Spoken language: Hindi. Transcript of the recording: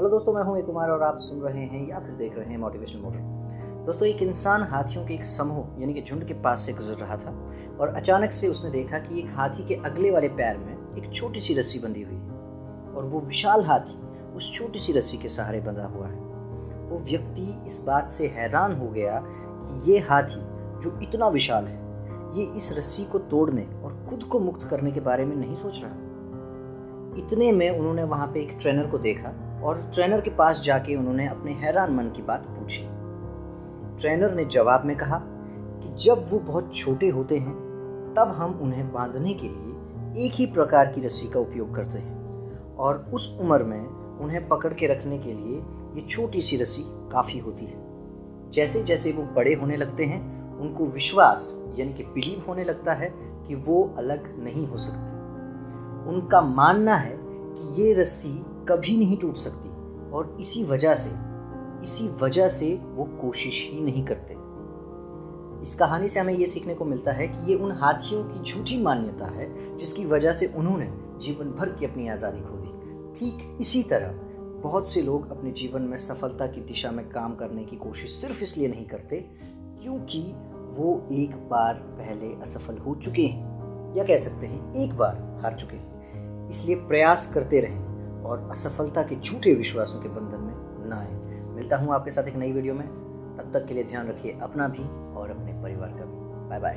हेलो दोस्तों, मैं हूँ एक कुमार और आप सुन रहे हैं या फिर देख रहे हैं मोटिवेशनल मोटर दोस्तों, एक इंसान हाथियों के एक समूह, यानी कि झुंड के पास से गुजर रहा था और अचानक से उसने देखा कि एक हाथी के अगले वाले पैर में एक छोटी सी रस्सी बंधी हुई है और वो विशाल हाथी उस छोटी सी रस्सी के सहारे बंधा हुआ है। वो व्यक्ति इस बात से हैरान हो गया कि ये हाथी जो इतना विशाल है, ये इस रस्सी को तोड़ने और खुद को मुक्त करने के बारे में नहीं सोच रहा। इतने में उन्होंने वहाँ पे एक ट्रेनर को देखा और ट्रेनर के पास जाके उन्होंने अपने हैरान मन की बात पूछी। ट्रेनर ने जवाब में कहा कि जब वो बहुत छोटे होते हैं, तब हम उन्हें बांधने के लिए एक ही प्रकार की रस्सी का उपयोग करते हैं और उस उम्र में उन्हें पकड़ के रखने के लिए ये छोटी सी रस्सी काफ़ी होती है। जैसे जैसे वो बड़े होने लगते हैं, उनको विश्वास यानी कि बिलीव होने लगता है कि वो अलग नहीं हो सकते। उनका मानना है कि ये रस्सी कभी नहीं टूट सकती। और इसी वजह से, इसी वजह से वो कोशिश ही नहीं करते। इस कहानी से हमें ये सीखने को मिलता है कि ये उन हाथियों की झूठी मान्यता है, जिसकी वजह से उन्होंने जीवन भर की अपनी आज़ादी खो दी। ठीक इसी तरह, बहुत से लोग अपने जीवन में सफलता की दिशा में काम करने की कोशिश सिर्फ़ इसलिए नहीं करते, क्योंकि वो एक बार पहले असफल हो चुके हैं, या कह सकते हैं, एक बार हार चुके हैं। इसलिए प्रयास करते रहें। और असफलता के झूठे विश्वासों के बंधन में न आए। मिलता हूँ आपके साथ एक नई वीडियो में। तब तक के लिए ध्यान रखिए अपना भी और अपने परिवार का भी। Bye bye